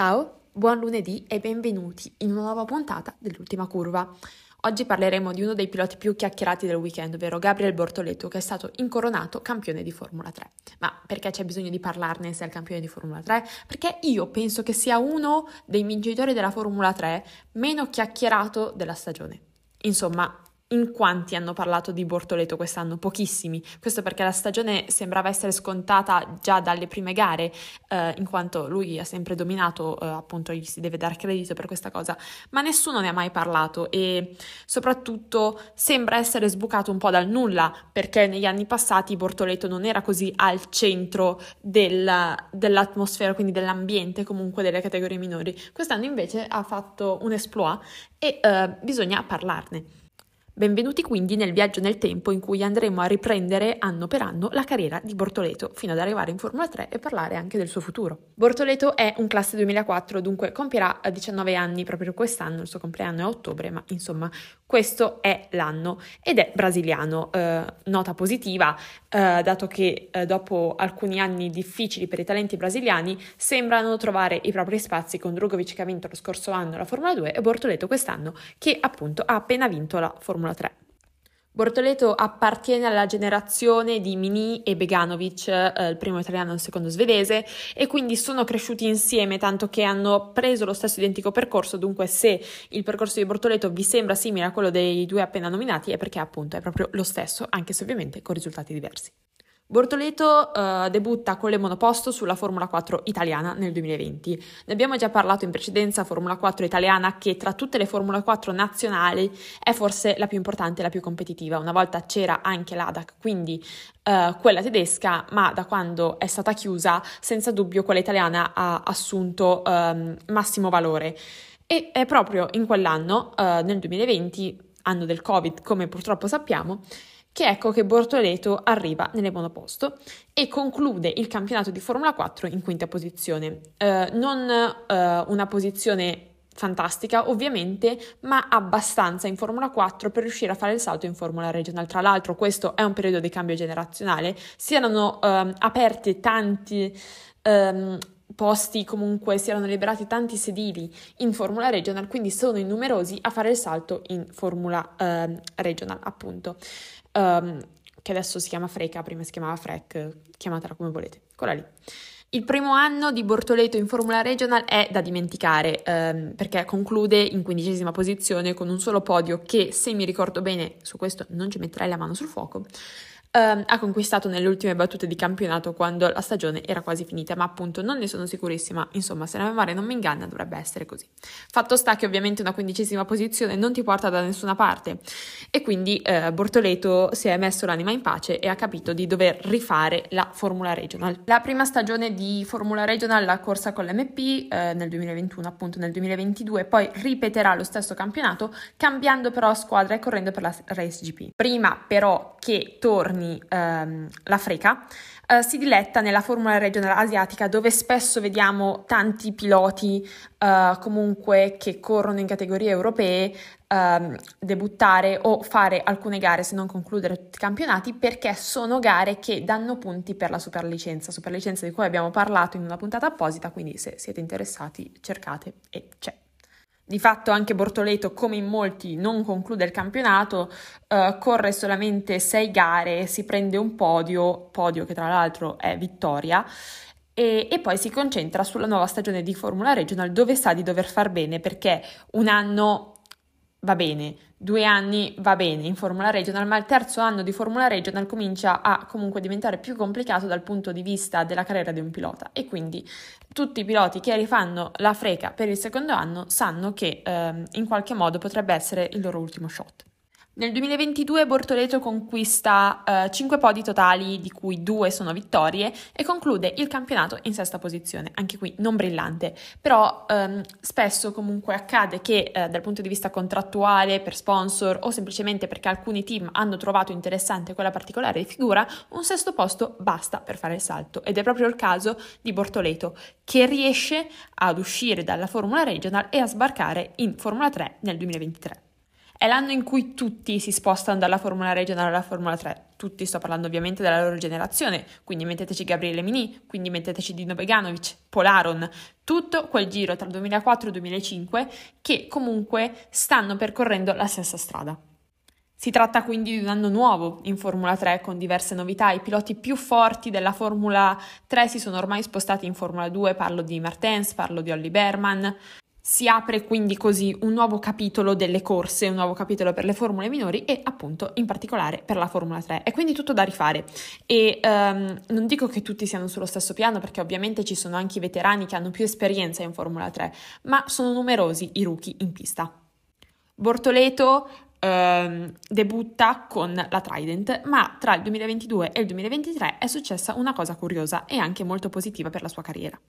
Ciao, buon lunedì e benvenuti in una nuova puntata dell'ultima curva. Oggi parleremo di uno dei piloti più chiacchierati del weekend, ovvero Gabriel Bortoleto, che è stato incoronato campione di Formula 3. Ma perché c'è bisogno di parlarne se è il campione di Formula 3? Perché io penso che sia uno dei vincitori della Formula 3 meno chiacchierato della stagione. Insomma, in quanti hanno parlato di Bortoleto quest'anno? Pochissimi. Questo perché la stagione sembrava essere scontata già dalle prime gare, eh, in quanto lui ha sempre dominato, eh, appunto gli si deve dare credito per questa cosa, ma nessuno ne ha mai parlato e soprattutto sembra essere sbucato un po' dal nulla, perché negli anni passati Bortoleto non era così al centro del, dell'atmosfera, quindi dell'ambiente comunque delle categorie minori. Quest'anno invece ha fatto un exploit e eh, bisogna parlarne. Benvenuti quindi nel viaggio nel tempo in cui andremo a riprendere anno per anno la carriera di Bortoleto fino ad arrivare in Formula 3 e parlare anche del suo futuro. Bortoleto è un classe 2004, dunque compierà 19 anni proprio quest'anno, il suo compleanno è a ottobre, ma insomma questo è l'anno ed è brasiliano. Eh, nota positiva, eh, dato che eh, dopo alcuni anni difficili per i talenti brasiliani sembrano trovare i propri spazi con Drugovic che ha vinto lo scorso anno la Formula 2 e Bortoleto quest'anno che appunto ha appena vinto la Formula 3. Bortoleto appartiene alla generazione di Mini e Beganovic, eh, il primo italiano e il secondo svedese, e quindi sono cresciuti insieme, tanto che hanno preso lo stesso identico percorso. Dunque, se il percorso di Bortoleto vi sembra simile a quello dei due appena nominati, è perché appunto è proprio lo stesso, anche se ovviamente con risultati diversi. Bortoleto uh, debutta con le monoposto sulla Formula 4 italiana nel 2020. Ne abbiamo già parlato in precedenza, Formula 4 italiana che tra tutte le Formula 4 nazionali è forse la più importante e la più competitiva. Una volta c'era anche l'ADAC, quindi uh, quella tedesca, ma da quando è stata chiusa, senza dubbio quella italiana ha assunto um, massimo valore. E è proprio in quell'anno, uh, nel 2020, anno del Covid, come purtroppo sappiamo, che ecco che Bortoleto arriva nelle monoposto e conclude il campionato di Formula 4 in quinta posizione. Eh, non eh, una posizione fantastica ovviamente, ma abbastanza in Formula 4 per riuscire a fare il salto in Formula Regional. Tra l'altro questo è un periodo di cambio generazionale, si erano eh, aperti tanti... Ehm, posti comunque si erano liberati tanti sedili in Formula Regional, quindi sono in numerosi a fare il salto in Formula eh, Regional, appunto um, che adesso si chiama Freca, prima si chiamava Frec, chiamatela come volete, quella lì. Il primo anno di Bortoleto in Formula Regional è da dimenticare ehm, perché conclude in quindicesima posizione con un solo podio che, se mi ricordo bene, su questo non ci metterei la mano sul fuoco, Uh, ha conquistato nelle ultime battute di campionato quando la stagione era quasi finita, ma appunto non ne sono sicurissima, insomma se la memoria non mi inganna dovrebbe essere così. Fatto sta che ovviamente una quindicesima posizione non ti porta da nessuna parte e quindi uh, Bortoleto si è messo l'anima in pace e ha capito di dover rifare la Formula Regional. La prima stagione di Formula Regional l'ha corsa con l'MP uh, nel 2021, appunto nel 2022, poi ripeterà lo stesso campionato cambiando però squadra e correndo per la Race GP. Prima però che torni giorni ehm, l'Africa, eh, si diletta nella Formula Regional Asiatica dove spesso vediamo tanti piloti eh, comunque che corrono in categorie europee ehm, debuttare o fare alcune gare se non concludere tutti i campionati perché sono gare che danno punti per la superlicenza, superlicenza di cui abbiamo parlato in una puntata apposita, quindi se siete interessati cercate e c'è. Di fatto anche Bortoleto, come in molti, non conclude il campionato, eh, corre solamente sei gare, si prende un podio, podio che tra l'altro è vittoria, e, e, poi si concentra sulla nuova stagione di Formula Regional dove sa di dover far bene perché un anno va bene, due anni va bene in Formula Regional, ma il terzo anno di Formula Regional comincia a comunque diventare più complicato dal punto di vista della carriera di un pilota e quindi tutti i piloti che rifanno la freca per il secondo anno sanno che eh, in qualche modo potrebbe essere il loro ultimo shot. Nel 2022 Bortoleto conquista eh, 5 podi totali, di cui 2 sono vittorie, e conclude il campionato in sesta posizione, anche qui non brillante, però ehm, spesso comunque accade che eh, dal punto di vista contrattuale, per sponsor o semplicemente perché alcuni team hanno trovato interessante quella particolare figura, un sesto posto basta per fare il salto ed è proprio il caso di Bortoleto che riesce ad uscire dalla Formula Regional e a sbarcare in Formula 3 nel 2023. È l'anno in cui tutti si spostano dalla Formula Regional alla Formula 3. tutti, sto parlando ovviamente della loro generazione, quindi metteteci Gabriele Mini, quindi metteteci Dino Beganovic, Polaron, tutto quel giro tra il 2004 e il 2005 che comunque stanno percorrendo la stessa strada. Si tratta quindi di un anno nuovo in Formula 3 con diverse novità. I piloti più forti della Formula 3 si sono ormai spostati in Formula 2, parlo di Martens, parlo di Olli Berman. Si apre quindi così un nuovo capitolo delle corse, un nuovo capitolo per le formule minori e appunto in particolare per la Formula 3. È quindi tutto da rifare e um, non dico che tutti siano sullo stesso piano perché ovviamente ci sono anche i veterani che hanno più esperienza in Formula 3, ma sono numerosi i rookie in pista. Bortoleto ehm, debutta con la Trident, ma tra il 2022 e il 2023 è successa una cosa curiosa e anche molto positiva per la sua carriera.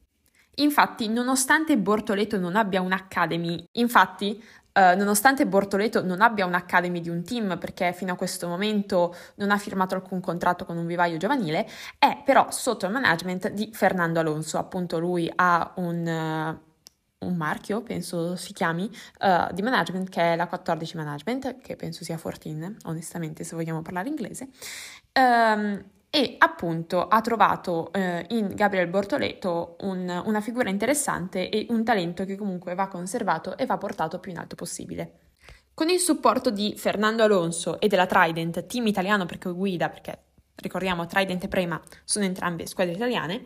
Infatti, nonostante Bortoleto non abbia un'academy, infatti, Uh, nonostante Bortoleto non abbia un'academy di un team perché fino a questo momento non ha firmato alcun contratto con un vivaio giovanile, è però sotto il management di Fernando Alonso. Appunto, lui ha un, uh, un marchio, penso si chiami, uh, di management che è la 14 Management, che penso sia 14, onestamente, se vogliamo parlare inglese. Um, e appunto ha trovato uh, in Gabriel Bortoleto un, una figura interessante e un talento che comunque va conservato e va portato più in alto possibile. Con il supporto di Fernando Alonso e della Trident, team italiano perché guida, perché ricordiamo Trident e Prema sono entrambe squadre italiane,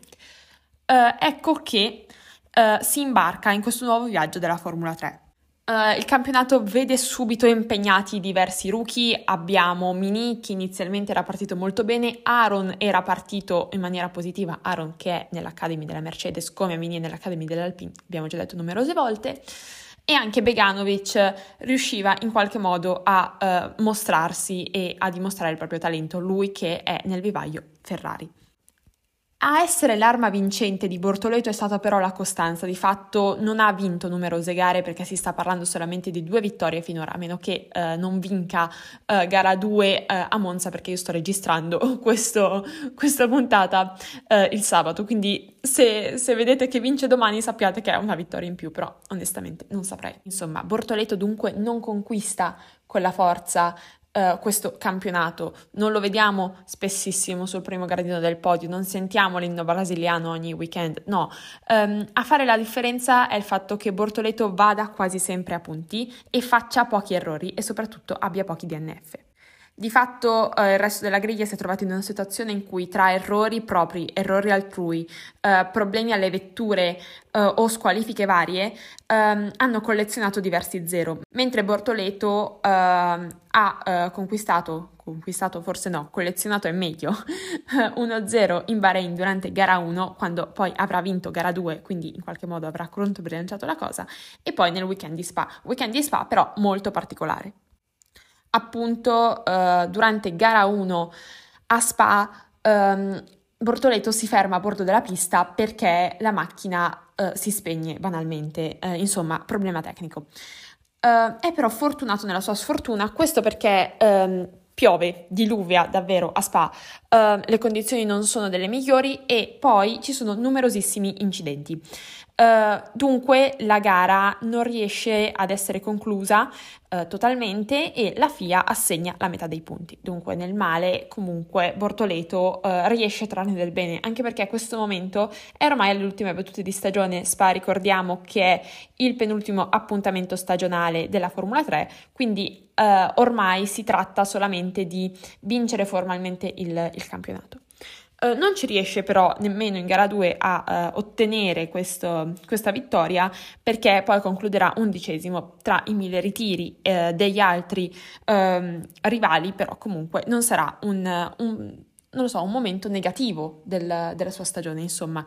uh, ecco che uh, si imbarca in questo nuovo viaggio della Formula 3. Uh, il campionato vede subito impegnati diversi rookie, abbiamo Mini che inizialmente era partito molto bene, Aaron era partito in maniera positiva, Aaron che è nell'Academy della Mercedes come Mini è nell'Academy dell'Alpine, abbiamo già detto numerose volte, e anche Beganovic riusciva in qualche modo a uh, mostrarsi e a dimostrare il proprio talento, lui che è nel vivaio Ferrari. A essere l'arma vincente di Bortoleto è stata però la costanza, di fatto non ha vinto numerose gare perché si sta parlando solamente di due vittorie finora, a meno che eh, non vinca eh, gara 2 eh, a Monza perché io sto registrando questo, questa puntata eh, il sabato, quindi se, se vedete che vince domani sappiate che è una vittoria in più, però onestamente non saprei. Insomma, Bortoleto dunque non conquista quella forza Uh, questo campionato. Non lo vediamo spessissimo sul primo gradino del podio, non sentiamo l'inno brasiliano ogni weekend, no. Um, a fare la differenza è il fatto che Bortoleto vada quasi sempre a punti e faccia pochi errori e soprattutto abbia pochi DNF. Di fatto eh, il resto della griglia si è trovato in una situazione in cui tra errori propri, errori altrui, eh, problemi alle vetture eh, o squalifiche varie, ehm, hanno collezionato diversi zero, mentre Bortoleto ehm, ha eh, conquistato, conquistato forse no, collezionato è meglio, 1-0 in Bahrain durante gara 1, quando poi avrà vinto gara 2, quindi in qualche modo avrà controbilanciato la cosa, e poi nel weekend di Spa, weekend di Spa però molto particolare appunto uh, durante gara 1 a Spa um, Bortoleto si ferma a bordo della pista perché la macchina uh, si spegne banalmente, uh, insomma problema tecnico. è però fortunato nella sua sfortuna, questo perché um, piove, diluvia davvero a Spa, le condizioni non sono delle migliori e poi ci sono numerosissimi incidenti. Uh, dunque la gara non riesce ad essere conclusa uh, totalmente e la FIA assegna la metà dei punti. Dunque nel male comunque Bortoleto uh, riesce a trarne del bene, anche perché a questo momento è ormai alle ultime battute di stagione, Spa ricordiamo che è il penultimo appuntamento stagionale della Formula 3, quindi ormai si tratta solamente di vincere formalmente il, il campionato. Uh, non ci riesce però nemmeno in gara 2 a uh, ottenere questo, questa vittoria perché poi concluderà undicesimo tra i mille ritiri uh, degli altri ehm, rivali, però comunque non sarà un, un, non so, un momento negativo del, della sua stagione, insomma.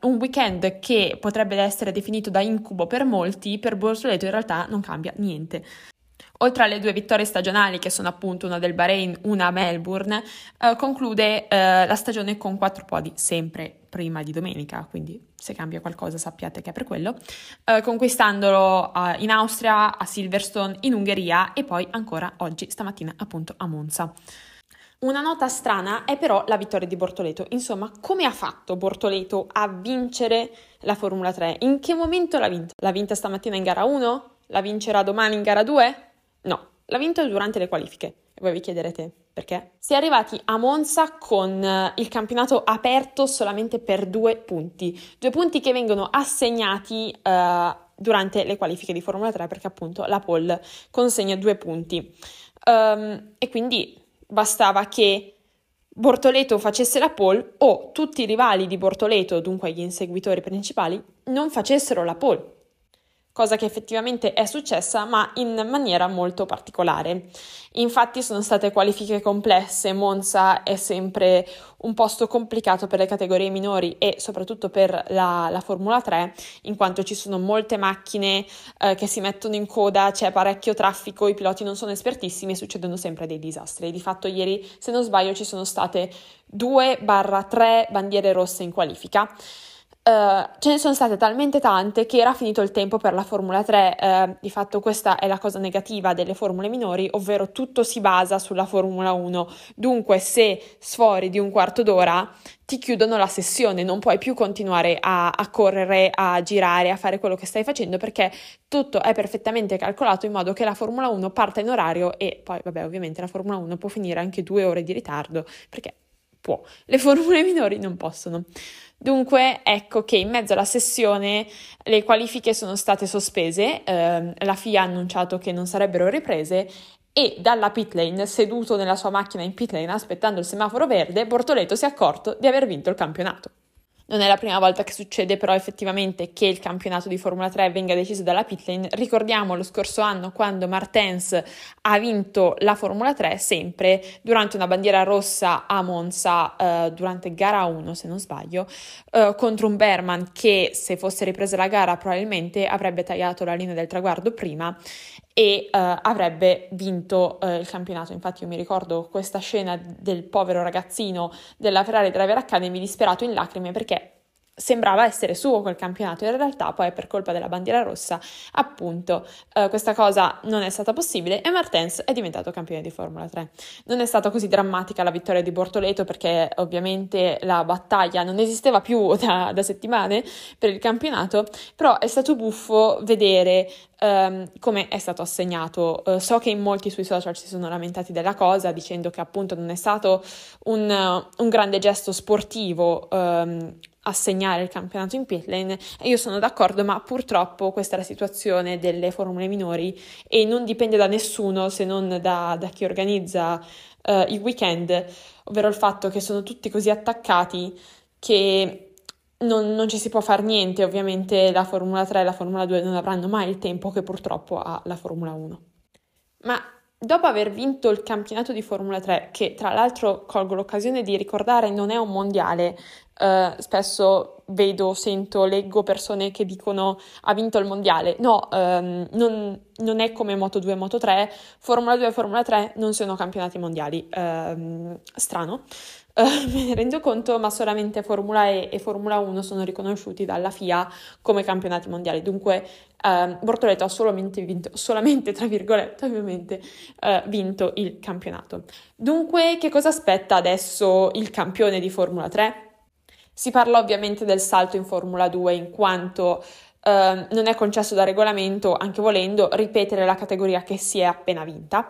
un weekend che potrebbe essere definito da incubo per molti, per Borsoleto in realtà non cambia niente. Oltre alle due vittorie stagionali, che sono appunto una del Bahrain, una a Melbourne, eh, conclude eh, la stagione con quattro podi, sempre prima di domenica, quindi se cambia qualcosa sappiate che è per quello, eh, conquistandolo eh, in Austria, a Silverstone, in Ungheria e poi ancora oggi, stamattina appunto a Monza. Una nota strana è però la vittoria di Bortoleto. Insomma, come ha fatto Bortoleto a vincere la Formula 3? In che momento l'ha vinta? L'ha vinta stamattina in gara 1? La vincerà domani in gara 2? No, l'ha vinto durante le qualifiche. E voi vi chiederete, Perché? Si è arrivati a Monza con eh, il campionato aperto solamente per due punti, due punti che vengono assegnati uh, durante le qualifiche di Formula 3 perché appunto la pole consegna due punti. Um, e quindi bastava che Bortoleto facesse la pole o tutti i rivali di Bortoleto, dunque gli inseguitori principali, non facessero la pole cosa che effettivamente è successa, ma in maniera molto particolare. Infatti sono state qualifiche complesse, Monza è sempre un posto complicato per le categorie minori e soprattutto per la, la Formula 3, in quanto ci sono molte macchine eh, che si mettono in coda, c'è parecchio traffico, i piloti non sono espertissimi e succedono sempre dei disastri. Di fatto ieri, se non sbaglio, ci sono state 2-3 bandiere rosse in qualifica. Uh, ce ne sono state talmente tante che era finito il tempo per la Formula 3. Uh, eh, di fatto, questa è la cosa negativa delle formule minori, ovvero tutto si basa sulla Formula 1. Dunque, se sfori di un quarto d'ora, ti chiudono la sessione, non puoi più continuare a, a correre, a girare, a fare quello che stai facendo perché tutto è perfettamente calcolato in modo che la Formula 1 parta in orario e poi, vabbè, ovviamente la Formula 1 può finire anche due ore di ritardo perché può, le formule minori non possono. Dunque, ecco che in mezzo alla sessione le qualifiche sono state sospese, eh, la FIA ha annunciato che non sarebbero riprese e dalla pit lane, seduto nella sua macchina in pit lane aspettando il semaforo verde, Bortoleto si è accorto di aver vinto il campionato. Non è la prima volta che succede però effettivamente che il campionato di Formula 3 venga deciso dalla pitlane. Ricordiamo lo scorso anno quando Martens ha vinto la Formula 3 sempre durante una bandiera rossa a Monza eh, durante gara 1 se non sbaglio eh, contro un Berman che se fosse ripresa la gara probabilmente avrebbe tagliato la linea del traguardo prima e uh, avrebbe vinto uh, il campionato. Infatti io mi ricordo questa scena del povero ragazzino della Ferrari Driver Academy disperato in lacrime perché sembrava essere suo quel campionato, in realtà poi per colpa della bandiera rossa appunto eh, questa cosa non è stata possibile e Martens è diventato campione di Formula 3. Non è stata così drammatica la vittoria di Bortoleto perché ovviamente la battaglia non esisteva più da, da settimane per il campionato, però è stato buffo vedere Um, come è stato assegnato. Uh, so che in molti sui social si sono lamentati della cosa, dicendo che appunto non è stato un, un grande gesto sportivo um, assegnare il campionato in pit lane e io sono d'accordo, ma purtroppo questa è la situazione delle formule minori e non dipende da nessuno se non da, da chi organizza uh, i weekend, ovvero il fatto che sono tutti così attaccati che non, non, ci si può fare niente, ovviamente la Formula 3 e la Formula 2 non avranno mai il tempo che purtroppo ha la Formula 1. Ma dopo aver vinto il campionato di Formula 3, che tra l'altro colgo l'occasione di ricordare non è un mondiale, Uh, spesso vedo, sento, leggo persone che dicono ha vinto il mondiale. No, um, non, non, è come Moto 2 e Moto 3. Formula 2 e Formula 3 non sono campionati mondiali. Uh, strano. Uh, me ne rendo conto, ma solamente Formula E e Formula 1 sono riconosciuti dalla FIA come campionati mondiali. Dunque, uh, Bortoleto ha solamente vinto, solamente tra virgolette, ovviamente, uh, vinto il campionato. Dunque, che cosa aspetta adesso il campione di Formula 3? Si parla ovviamente del salto in Formula 2 in quanto eh, non è concesso da regolamento, anche volendo, ripetere la categoria che si è appena vinta.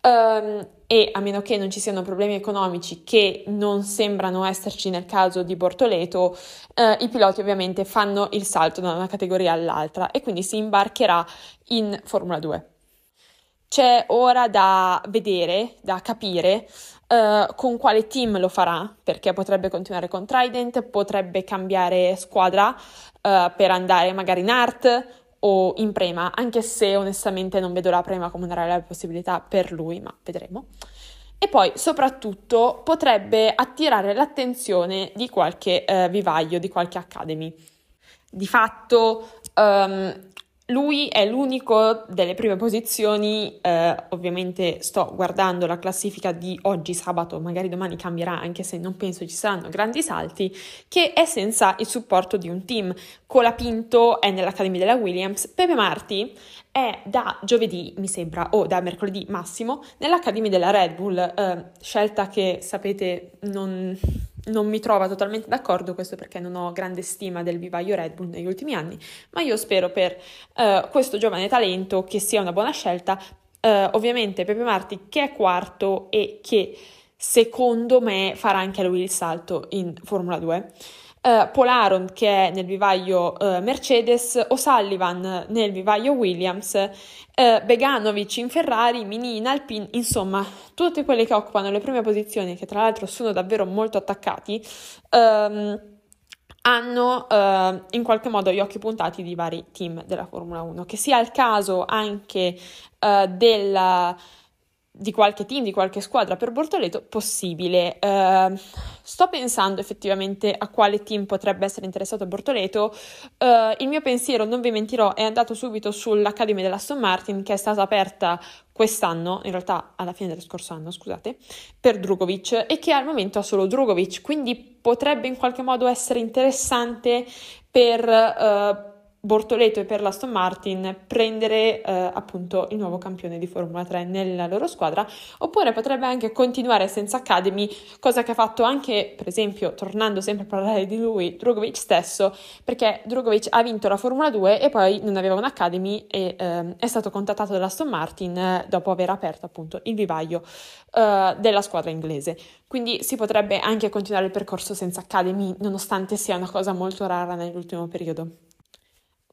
Um, e a meno che non ci siano problemi economici che non sembrano esserci nel caso di Bortoleto, uh, i piloti ovviamente fanno il salto da una categoria all'altra e quindi si imbarcherà in Formula 2. C'è ora da vedere, da capire uh, con quale team lo farà, perché potrebbe continuare con Trident, potrebbe cambiare squadra uh, per andare magari in Art o in Prema, anche se onestamente non vedo la Prema come una reale possibilità per lui, ma vedremo. E poi soprattutto potrebbe attirare l'attenzione di qualche uh, vivaio, di qualche academy. Di fatto um, lui è l'unico delle prime posizioni, eh, ovviamente sto guardando la classifica di oggi sabato, magari domani cambierà anche se non penso ci saranno grandi salti, che è senza il supporto di un team. Colapinto è nell'Accademia della Williams, Pepe Marti è da giovedì, mi sembra, o da mercoledì massimo, nell'Accademia della Red Bull, eh, scelta che sapete non non mi trova totalmente d'accordo, questo perché non ho grande stima del vivaio Red Bull negli ultimi anni, ma io spero per uh, questo giovane talento che sia una buona scelta Uh, ovviamente Pepe Marti che è quarto e che secondo me farà anche lui il salto in Formula 2. Eh, Polaron che è nel vivaio uh, Mercedes, O'Sullivan nel vivaio Williams, uh, Beganovic in Ferrari, Mini in Alpine, insomma tutti quelli che occupano le prime posizioni che tra l'altro sono davvero molto attaccati. Um, hanno uh, in qualche modo gli occhi puntati di vari team della Formula 1, che sia il caso anche uh, della di qualche team, di qualche squadra per Bortoleto, possibile. Uh, sto pensando effettivamente a quale team potrebbe essere interessato a Bortoleto. Uh, il mio pensiero, non vi mentirò, è andato subito sull'Academy della Aston Martin, che è stata aperta quest'anno, in realtà alla fine dello scorso anno, scusate, per Drugovic e che al momento ha solo Drugovic, quindi potrebbe in qualche modo essere interessante per... Uh, Bortoleto e per l'Aston Martin prendere eh, appunto il nuovo campione di Formula 3 nella loro squadra, oppure potrebbe anche continuare senza Academy, cosa che ha fatto anche, per esempio, tornando sempre a parlare di lui, Drogovic stesso, perché Drogovic ha vinto la Formula 2 e poi non aveva un'Academy e eh, è stato contattato dall'Aston Martin eh, dopo aver aperto appunto il vivaio eh, della squadra inglese. Quindi si potrebbe anche continuare il percorso senza Academy, nonostante sia una cosa molto rara nell'ultimo periodo.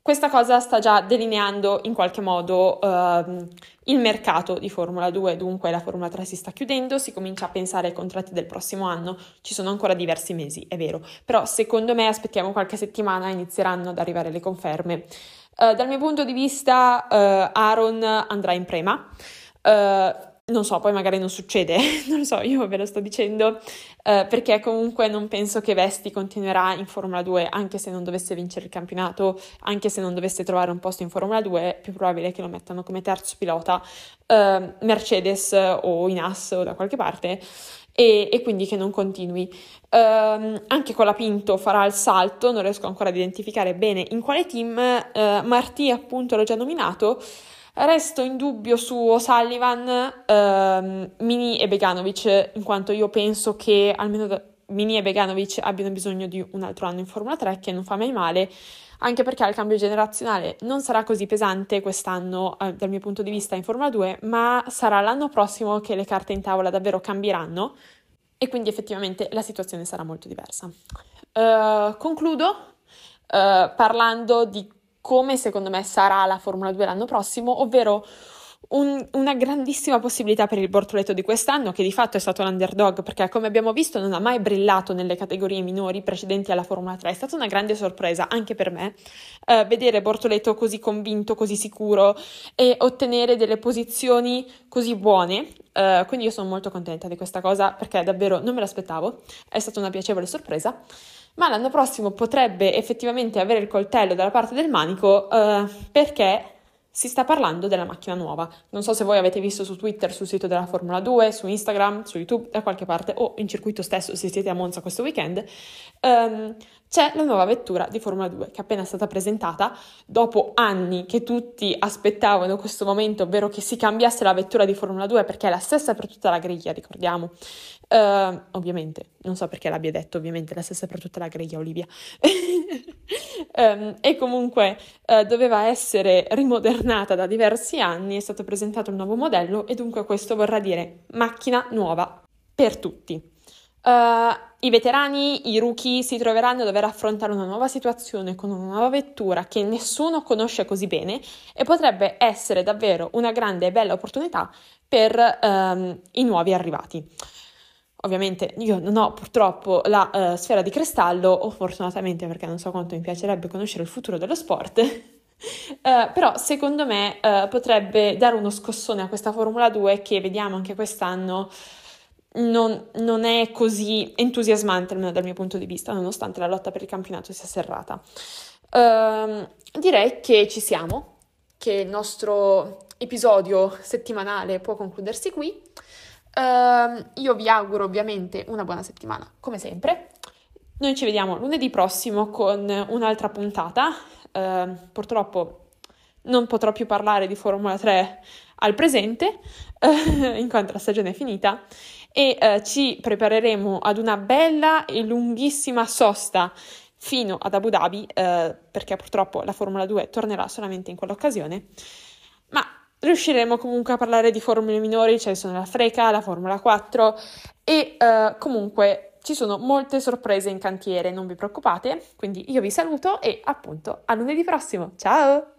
Questa cosa sta già delineando in qualche modo uh, il mercato di Formula 2, dunque la Formula 3 si sta chiudendo, si comincia a pensare ai contratti del prossimo anno, ci sono ancora diversi mesi, è vero, però secondo me aspettiamo qualche settimana inizieranno ad arrivare le conferme. Uh, dal mio punto di vista uh, Aaron andrà in prema. Non so, poi magari non succede, non lo so, io ve lo sto dicendo eh, perché comunque non penso che Vesti continuerà in Formula 2 anche se non dovesse vincere il campionato, anche se non dovesse trovare un posto in Formula 2, è più probabile che lo mettano come terzo pilota eh, Mercedes o in AS o da qualche parte e, e quindi che non continui. Um, anche con la Pinto farà il salto, non riesco ancora ad identificare bene in quale team, uh, Martì appunto l'ho già nominato, Resto in dubbio su O'Sullivan, ehm, Mini e Beganovic, in quanto io penso che almeno Mini e Beganovic abbiano bisogno di un altro anno in Formula 3, che non fa mai male, anche perché il cambio generazionale non sarà così pesante quest'anno eh, dal mio punto di vista in Formula 2, ma sarà l'anno prossimo che le carte in tavola davvero cambieranno e quindi effettivamente la situazione sarà molto diversa. Uh, concludo uh, parlando di come secondo me sarà la Formula 2 l'anno prossimo, ovvero un, una grandissima possibilità per il Bortoleto di quest'anno, che di fatto è stato l'underdog, perché come abbiamo visto non ha mai brillato nelle categorie minori precedenti alla Formula 3. È stata una grande sorpresa anche per me eh, vedere Bortoleto così convinto, così sicuro e ottenere delle posizioni così buone. Eh, quindi io sono molto contenta di questa cosa perché davvero non me l'aspettavo, è stata una piacevole sorpresa ma l'anno prossimo potrebbe effettivamente avere il coltello dalla parte del manico eh, perché si sta parlando della macchina nuova. Non so se voi avete visto su Twitter, sul sito della Formula 2, su Instagram, su YouTube, da qualche parte o in circuito stesso se siete a Monza questo weekend. Um, c'è la nuova vettura di Formula 2 che è appena stata presentata dopo anni che tutti aspettavano questo momento, ovvero che si cambiasse la vettura di Formula 2 perché è la stessa per tutta la griglia, ricordiamo. Uh, ovviamente, non so perché l'abbia detto, ovviamente la stessa per tutta la griglia Olivia. um, e comunque uh, doveva essere rimodernata da diversi anni, è stato presentato un nuovo modello e dunque questo vorrà dire macchina nuova per tutti. Uh, I veterani, i rookie si troveranno a dover affrontare una nuova situazione con una nuova vettura che nessuno conosce così bene e potrebbe essere davvero una grande e bella opportunità per um, i nuovi arrivati. Ovviamente io non ho purtroppo la uh, sfera di cristallo, o fortunatamente perché non so quanto mi piacerebbe conoscere il futuro dello sport, Uh, però secondo me uh, potrebbe dare uno scossone a questa Formula 2 che vediamo anche quest'anno non, non, è così entusiasmante, almeno dal mio punto di vista, nonostante la lotta per il campionato sia serrata. Uh, direi che ci siamo, che il nostro episodio settimanale può concludersi qui. Uh, io vi auguro ovviamente una buona settimana, come sempre. Noi ci vediamo lunedì prossimo con un'altra puntata. Uh, purtroppo non potrò più parlare di Formula 3 al presente, in quanto la stagione è finita, e eh, ci prepareremo ad una bella e lunghissima sosta fino ad Abu Dhabi, eh, perché purtroppo la Formula 2 tornerà solamente in quell'occasione. Ma riusciremo comunque a parlare di formule minori, cioè sono la Freca, la Formula 4 e uh, comunque ci sono molte sorprese in cantiere, non vi preoccupate. Quindi io vi saluto e appunto a lunedì prossimo. Ciao!